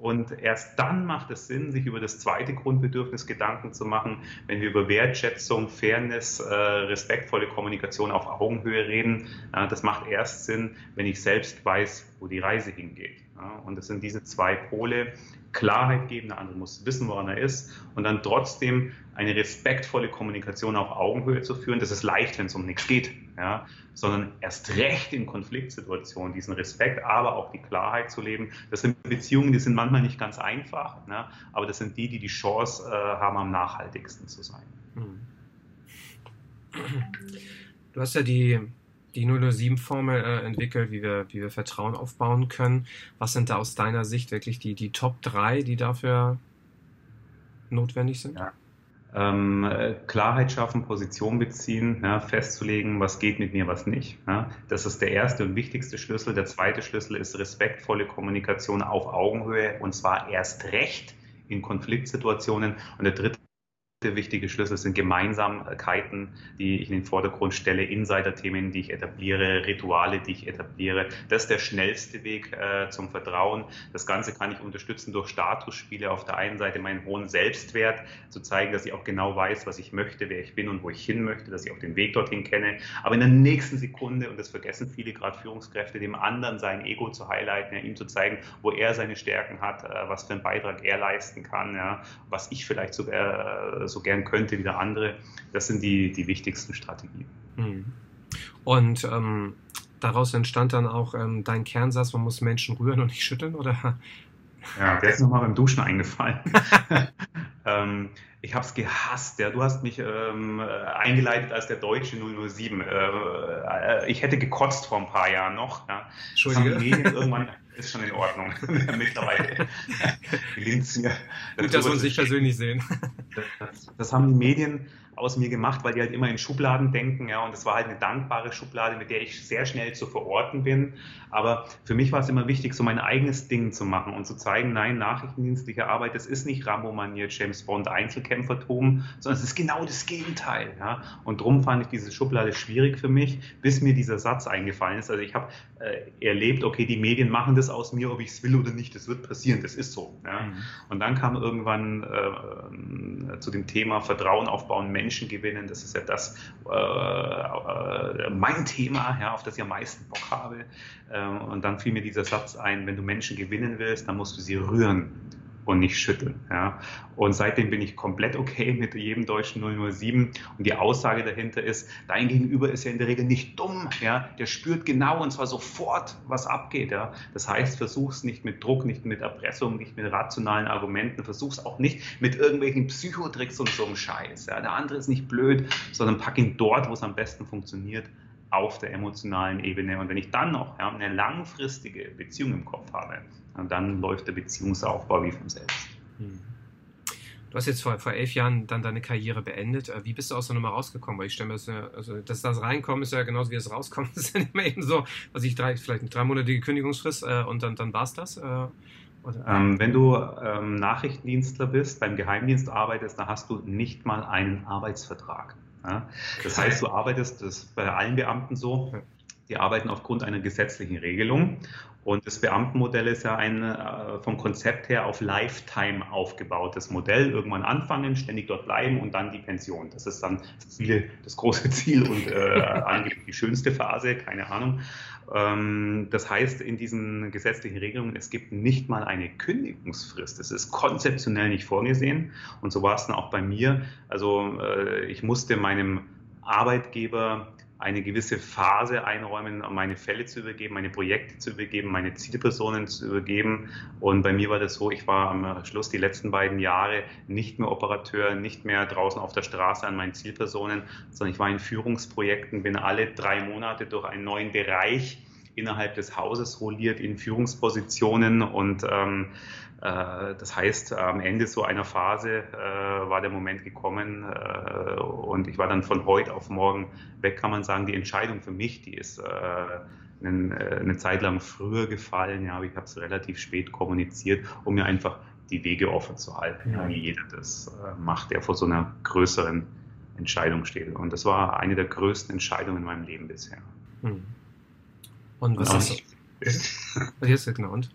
und erst dann macht es Sinn, sich über das zweite Grundbedürfnis Gedanken zu machen, wenn wir über Wertschätzung, Fairness, äh, respektvolle Kommunikation auf Augenhöhe reden. Äh, das macht erst Sinn, wenn ich selbst weiß, wo die Reise hingeht. Ja, und das sind diese zwei Pole, Klarheit geben, der andere muss wissen, woran er ist und dann trotzdem eine respektvolle Kommunikation auf Augenhöhe zu führen. Das ist leicht, wenn es um nichts geht, ja, sondern erst recht in Konfliktsituationen diesen Respekt, aber auch die Klarheit zu leben. Das sind Beziehungen, die sind manchmal nicht ganz einfach, ne, aber das sind die, die die Chance äh, haben, am nachhaltigsten zu sein. Hm. Du hast ja die die 007-Formel äh, entwickelt, wie wir, wie wir Vertrauen aufbauen können. Was sind da aus deiner Sicht wirklich die, die Top 3, die dafür notwendig sind? Ja. Ähm, äh, Klarheit schaffen, Position beziehen, ja, festzulegen, was geht mit mir, was nicht. Ja. Das ist der erste und wichtigste Schlüssel. Der zweite Schlüssel ist respektvolle Kommunikation auf Augenhöhe und zwar erst recht in Konfliktsituationen. Und der dritte wichtige Schlüssel sind Gemeinsamkeiten, die ich in den Vordergrund stelle, Insider-Themen, die ich etabliere, Rituale, die ich etabliere. Das ist der schnellste Weg äh, zum Vertrauen. Das Ganze kann ich unterstützen durch Statusspiele. Auf der einen Seite meinen hohen Selbstwert, zu zeigen, dass ich auch genau weiß, was ich möchte, wer ich bin und wo ich hin möchte, dass ich auch den Weg dorthin kenne. Aber in der nächsten Sekunde, und das vergessen viele gerade Führungskräfte, dem anderen sein Ego zu highlighten, ja, ihm zu zeigen, wo er seine Stärken hat, äh, was für einen Beitrag er leisten kann, ja, was ich vielleicht sogar äh, so gern könnte wie der andere. Das sind die, die wichtigsten Strategien. Mhm. Und ähm, daraus entstand dann auch ähm, dein Kernsatz, man muss Menschen rühren und nicht schütteln, oder? Ja, der ist nochmal beim Duschen eingefallen. ähm, ich habe es gehasst. Ja. Du hast mich ähm, eingeleitet als der deutsche 007. Äh, äh, ich hätte gekotzt vor ein paar Jahren noch. Ja. Entschuldige. irgendwann ist schon in Ordnung. Mittlerweile gelingt es mir. Gut, dass wir uns nicht persönlich sehen. Das, das, haben die Medien aus mir gemacht, weil die halt immer in Schubladen denken, ja, und das war halt eine dankbare Schublade, mit der ich sehr schnell zu verorten bin. Aber für mich war es immer wichtig, so mein eigenes Ding zu machen und zu zeigen, nein, nachrichtendienstliche Arbeit, das ist nicht Rambo-Manier, James Bond, Einzelkämpfertum, sondern es ist genau das Gegenteil, ja. Und drum fand ich diese Schublade schwierig für mich, bis mir dieser Satz eingefallen ist. Also ich habe äh, erlebt, okay, die Medien machen das aus mir, ob ich es will oder nicht, das wird passieren, das ist so. Ja. Mhm. Und dann kam irgendwann äh, zu dem Thema Vertrauen aufbauen, Menschen Menschen gewinnen. Das ist ja das äh, äh, mein Thema, ja, auf das ich am meisten Bock habe. Ähm, und dann fiel mir dieser Satz ein, wenn du Menschen gewinnen willst, dann musst du sie rühren und nicht schütteln. Ja. Und seitdem bin ich komplett okay mit jedem deutschen 007. Und die Aussage dahinter ist, dein Gegenüber ist ja in der Regel nicht dumm. Ja. Der spürt genau und zwar sofort, was abgeht. Ja. Das heißt, versuch's nicht mit Druck, nicht mit Erpressung, nicht mit rationalen Argumenten, versuch's auch nicht mit irgendwelchen Psychotricks und so einem Scheiß. Ja. Der andere ist nicht blöd, sondern pack ihn dort, wo es am besten funktioniert auf der emotionalen Ebene. Und wenn ich dann noch ja, eine langfristige Beziehung im Kopf habe, dann läuft der Beziehungsaufbau wie von selbst. Hm. Du hast jetzt vor, vor elf Jahren dann deine Karriere beendet. Äh, wie bist du aus der Nummer rausgekommen? Weil ich stelle mir das, ja, also, dass das reinkommt, ist ja genauso wie es rauskommt. Das ist ja nicht mehr eben so, was ich drei, vielleicht eine dreimonatige Kündigungsfrist äh, und dann, dann war es das. Äh, ähm, wenn du ähm, Nachrichtendienstler bist, beim Geheimdienst arbeitest, dann hast du nicht mal einen Arbeitsvertrag. Ja? Das heißt, du arbeitest, das ist bei allen Beamten so, die arbeiten aufgrund einer gesetzlichen Regelung. Und das Beamtenmodell ist ja ein äh, vom Konzept her auf Lifetime aufgebautes Modell. Irgendwann anfangen, ständig dort bleiben und dann die Pension. Das ist dann für viele das große Ziel und äh, angeblich die schönste Phase, keine Ahnung. Ähm, das heißt, in diesen gesetzlichen Regelungen, es gibt nicht mal eine Kündigungsfrist. Es ist konzeptionell nicht vorgesehen. Und so war es dann auch bei mir. Also äh, ich musste meinem Arbeitgeber eine gewisse Phase einräumen, um meine Fälle zu übergeben, meine Projekte zu übergeben, meine Zielpersonen zu übergeben. Und bei mir war das so, ich war am Schluss die letzten beiden Jahre nicht mehr Operateur, nicht mehr draußen auf der Straße an meinen Zielpersonen, sondern ich war in Führungsprojekten, bin alle drei Monate durch einen neuen Bereich innerhalb des Hauses rolliert in Führungspositionen und ähm, äh, das heißt, am Ende so einer Phase äh, war der Moment gekommen äh, und ich war dann von heute auf morgen weg, kann man sagen. Die Entscheidung für mich, die ist eine, Zeit lang früher gefallen, ja, aber ich habe es relativ spät kommuniziert, um mir einfach die Wege offen zu halten, ja. wie jeder das macht, der vor so einer größeren Entscheidung steht. Und das war eine der größten Entscheidungen in meinem Leben bisher. Hm. Und was ist das? Jetzt genau. Und?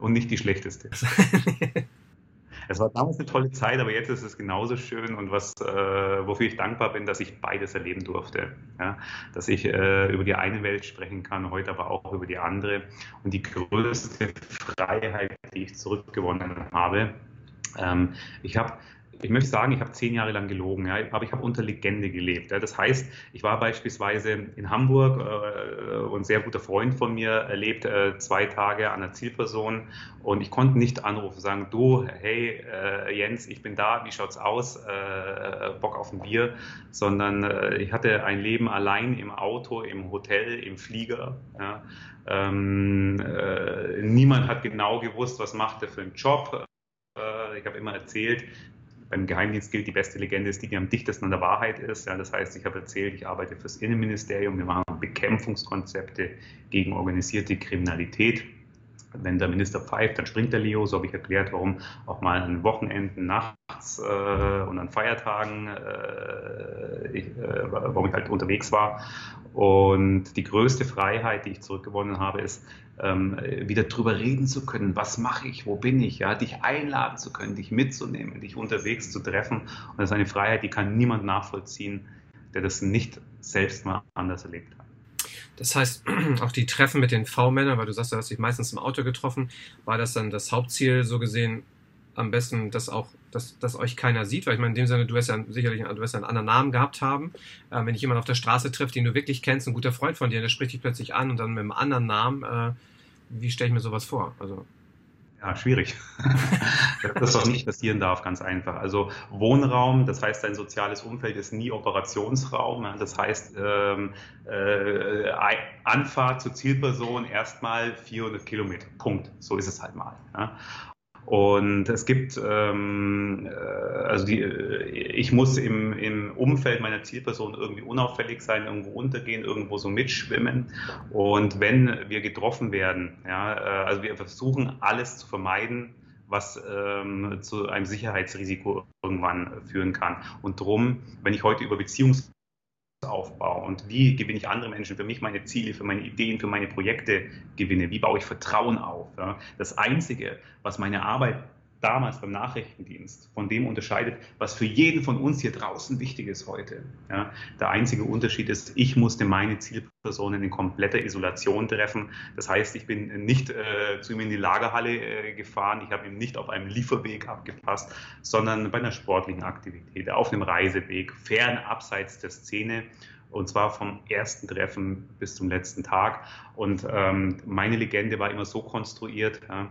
Und nicht die schlechteste. es war damals eine tolle Zeit, aber jetzt ist es genauso schön und was, äh, wofür ich dankbar bin, dass ich beides erleben durfte. Ja? Dass ich äh, über die eine Welt sprechen kann, heute aber auch über die andere. Und die größte Freiheit, die ich zurückgewonnen habe. Ähm, ich habe ich möchte sagen, ich habe zehn Jahre lang gelogen, ja, aber ich habe unter Legende gelebt. Ja. Das heißt, ich war beispielsweise in Hamburg äh, und ein sehr guter Freund von mir erlebt äh, zwei Tage an der Zielperson und ich konnte nicht anrufen, sagen, du, hey äh, Jens, ich bin da, wie schaut's aus, äh, Bock auf ein Bier, sondern äh, ich hatte ein Leben allein im Auto, im Hotel, im Flieger. Ja. Ähm, äh, niemand hat genau gewusst, was macht er für einen Job. Ich habe immer erzählt, beim Geheimdienst gilt, die beste Legende ist die, die am dichtesten an der Wahrheit ist. Ja, das heißt, ich habe erzählt, ich arbeite fürs Innenministerium, wir machen Bekämpfungskonzepte gegen organisierte Kriminalität. Wenn der Minister pfeift, dann springt der Leo. So habe ich erklärt, warum auch mal an Wochenenden, nachts äh, und an Feiertagen, äh, ich, äh, warum ich halt unterwegs war. Und die größte Freiheit, die ich zurückgewonnen habe, ist, ähm, wieder drüber reden zu können, was mache ich, wo bin ich, ja, dich einladen zu können, dich mitzunehmen, dich unterwegs zu treffen. Und das ist eine Freiheit, die kann niemand nachvollziehen, der das nicht selbst mal anders erlebt hat. Das heißt, auch die Treffen mit den V-Männern, weil du sagst, du hast dich meistens im Auto getroffen, war das dann das Hauptziel, so gesehen, am besten, dass auch, dass, dass euch keiner sieht, weil ich meine, in dem Sinne, du wirst ja sicherlich du wirst ja einen anderen Namen gehabt haben. Äh, wenn ich jemanden auf der Straße trifft, den du wirklich kennst, ein guter Freund von dir, der spricht dich plötzlich an und dann mit einem anderen Namen, äh, wie stelle ich mir sowas vor? Also ja, schwierig. das doch nicht passieren darf, ganz einfach. Also Wohnraum, das heißt, dein soziales Umfeld ist nie Operationsraum. Das heißt, ähm, äh, Anfahrt zur Zielperson erstmal 400 Kilometer. Punkt. So ist es halt mal. Ja. Und es gibt, ähm, äh, also die, äh, ich muss im, im Umfeld meiner Zielperson irgendwie unauffällig sein, irgendwo untergehen, irgendwo so mitschwimmen. Und wenn wir getroffen werden, ja, äh, also wir versuchen alles zu vermeiden, was ähm, zu einem Sicherheitsrisiko irgendwann führen kann. Und drum, wenn ich heute über Beziehungs aufbaue und wie gewinne ich andere Menschen für mich meine Ziele, für meine Ideen, für meine Projekte gewinne, wie baue ich Vertrauen auf. Ja? Das Einzige, was meine Arbeit damals beim Nachrichtendienst von dem unterscheidet, was für jeden von uns hier draußen wichtig ist heute. Ja, der einzige Unterschied ist, ich musste meine Zielpersonen in kompletter Isolation treffen. Das heißt, ich bin nicht äh, zu ihm in die Lagerhalle äh, gefahren, ich habe ihn nicht auf einem Lieferweg abgepasst, sondern bei einer sportlichen Aktivität, auf einem Reiseweg, fern abseits der Szene und zwar vom ersten Treffen bis zum letzten Tag. Und ähm, meine Legende war immer so konstruiert, ja,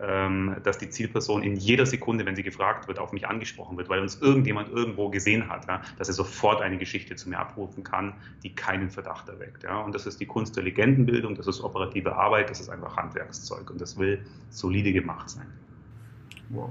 dass die Zielperson in jeder Sekunde, wenn sie gefragt wird, auf mich angesprochen wird, weil uns irgendjemand irgendwo gesehen hat, ja, dass er sofort eine Geschichte zu mir abrufen kann, die keinen Verdacht erweckt. Ja. Und das ist die Kunst der Legendenbildung, das ist operative Arbeit, das ist einfach Handwerkszeug und das will solide gemacht sein. Wow.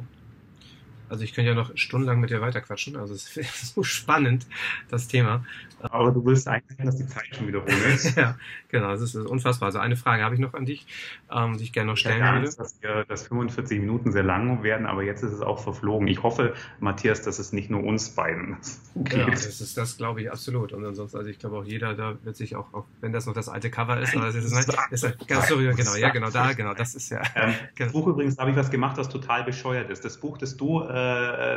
Also ich könnte ja noch stundenlang mit dir weiterquatschen. Also es ist so spannend, das Thema. Aber du willst eigentlich, dass die Zeit schon wieder rum ist. ja, genau, das ist unfassbar. Also eine Frage habe ich noch an dich, ähm, die ich gerne noch stellen ja, würde. Angst, dass, wir, dass 45 Minuten sehr lang werden, aber jetzt ist es auch verflogen. Ich hoffe, Matthias, dass es nicht nur uns beiden geht. Ja, das ist das, glaube ich, absolut. Und ansonsten, also ich glaube auch jeder, da wird sich auch, auch wenn das noch das alte Cover ist, aber das ist, ist, ist, ist ganz sorry, genau, ja, genau, da, genau, das ist ja. Ähm, genau. Das Buch übrigens habe ich was gemacht, was total bescheuert ist. Das Buch, das du äh,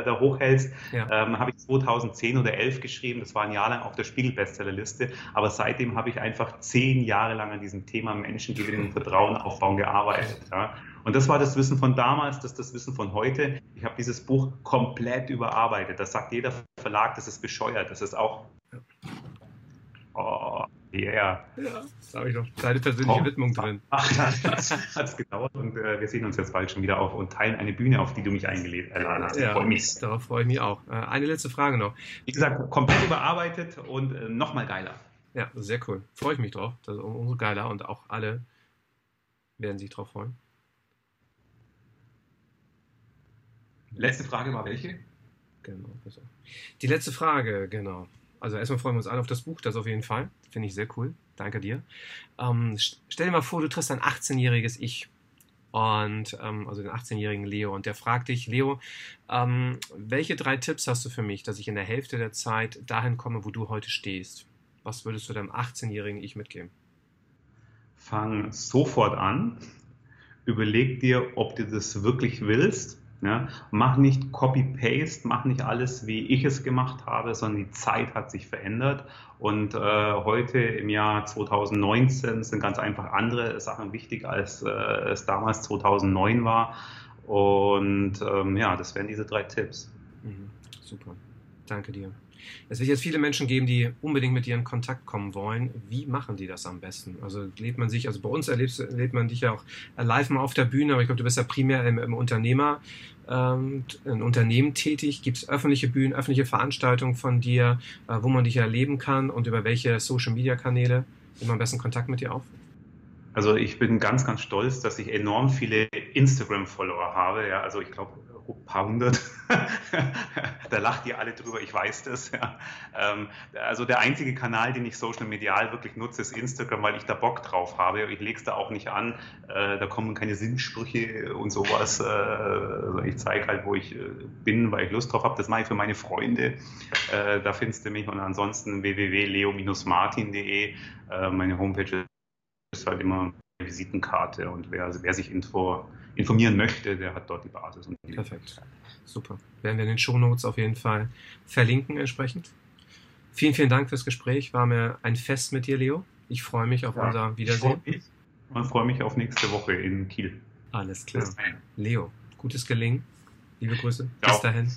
da hochhältst, ja. ähm, habe ich 2010 oder 11 geschrieben. Das war ein Jahr lang auf der Spiegel-Bestsellerliste. Aber seitdem habe ich einfach zehn Jahre lang an diesem Thema Menschen gewinnen und Vertrauen aufbauen gearbeitet. Ja. Und das war das Wissen von damals, das ist das Wissen von heute. Ich habe dieses Buch komplett überarbeitet. Das sagt jeder Verlag, das ist bescheuert. Das ist auch. Oh, yeah. Ja, da habe ich noch deine persönliche oh, Widmung drin. Ach, das hat es gedauert und äh, wir sehen uns jetzt bald schon wieder auf und teilen eine Bühne, auf die du mich eingeladen hast. Ja, freue mich. Darauf freue ich mich auch. Äh, eine letzte Frage noch. Wie gesagt, komplett überarbeitet und äh, nochmal geiler. Ja, sehr cool. Freue ich mich drauf. Das ist umso geiler und auch alle werden sich drauf freuen. Letzte Frage war welche? Genau. Die letzte Frage, genau. Also erstmal freuen wir uns alle auf das Buch, das auf jeden Fall. Finde ich sehr cool. Danke dir. Ähm, stell dir mal vor, du triffst ein 18-jähriges Ich. Und ähm, also den 18-jährigen Leo. Und der fragt dich, Leo, ähm, welche drei Tipps hast du für mich, dass ich in der Hälfte der Zeit dahin komme, wo du heute stehst? Was würdest du deinem 18-jährigen Ich mitgeben? Fang sofort an. Überleg dir, ob du das wirklich willst ja, mach nicht Copy-Paste, mach nicht alles, wie ich es gemacht habe, sondern die Zeit hat sich verändert. Und äh, heute im Jahr 2019 sind ganz einfach andere Sachen wichtig, als äh, es damals 2009 war. Und ähm, ja, das wären diese drei Tipps. Mhm, super. Danke dir. Es wird jetzt viele Menschen geben, die unbedingt mit dir in Kontakt kommen wollen. Wie machen die das am besten? Also lebt man sich, also bei uns erlebst, erlebt man dich ja auch live mal auf der Bühne, aber ich glaube, du bist ja primär im, im Unternehmer, ähm, ein Unternehmen tätig. Gibt es öffentliche Bühnen, öffentliche Veranstaltungen von dir, äh, wo man dich erleben kann und über welche Social-Media-Kanäle nimmt man am besten Kontakt mit dir auf? Also ich bin ganz, ganz stolz, dass ich enorm viele Instagram-Follower habe. Ja, also ich glaube ein paar hundert. da lacht ihr alle drüber, ich weiß das. Ja. Ähm, also der einzige Kanal, den ich social medial wirklich nutze, ist Instagram, weil ich da Bock drauf habe. Ich lege es da auch nicht an. Äh, da kommen keine Sinnsprüche und sowas. Äh, also ich zeige halt, wo ich äh, bin, weil ich Lust drauf habe. Das mache ich für meine Freunde. Äh, da findest du mich und ansonsten www.leo-martin.de. Äh, meine Homepage ist halt immer eine Visitenkarte und wer, wer sich info, informieren möchte, der hat dort die Basis. Die Perfekt. Super. Werden wir in den Shownotes auf jeden Fall verlinken entsprechend. Vielen, vielen Dank fürs Gespräch. War mir ein Fest mit dir, Leo. Ich freue mich auf ja, unser Wiedersehen. Ich freue mich auf nächste Woche in Kiel. Alles klar. Leo, gutes Gelingen. Liebe Grüße. Ciao. Bis dahin.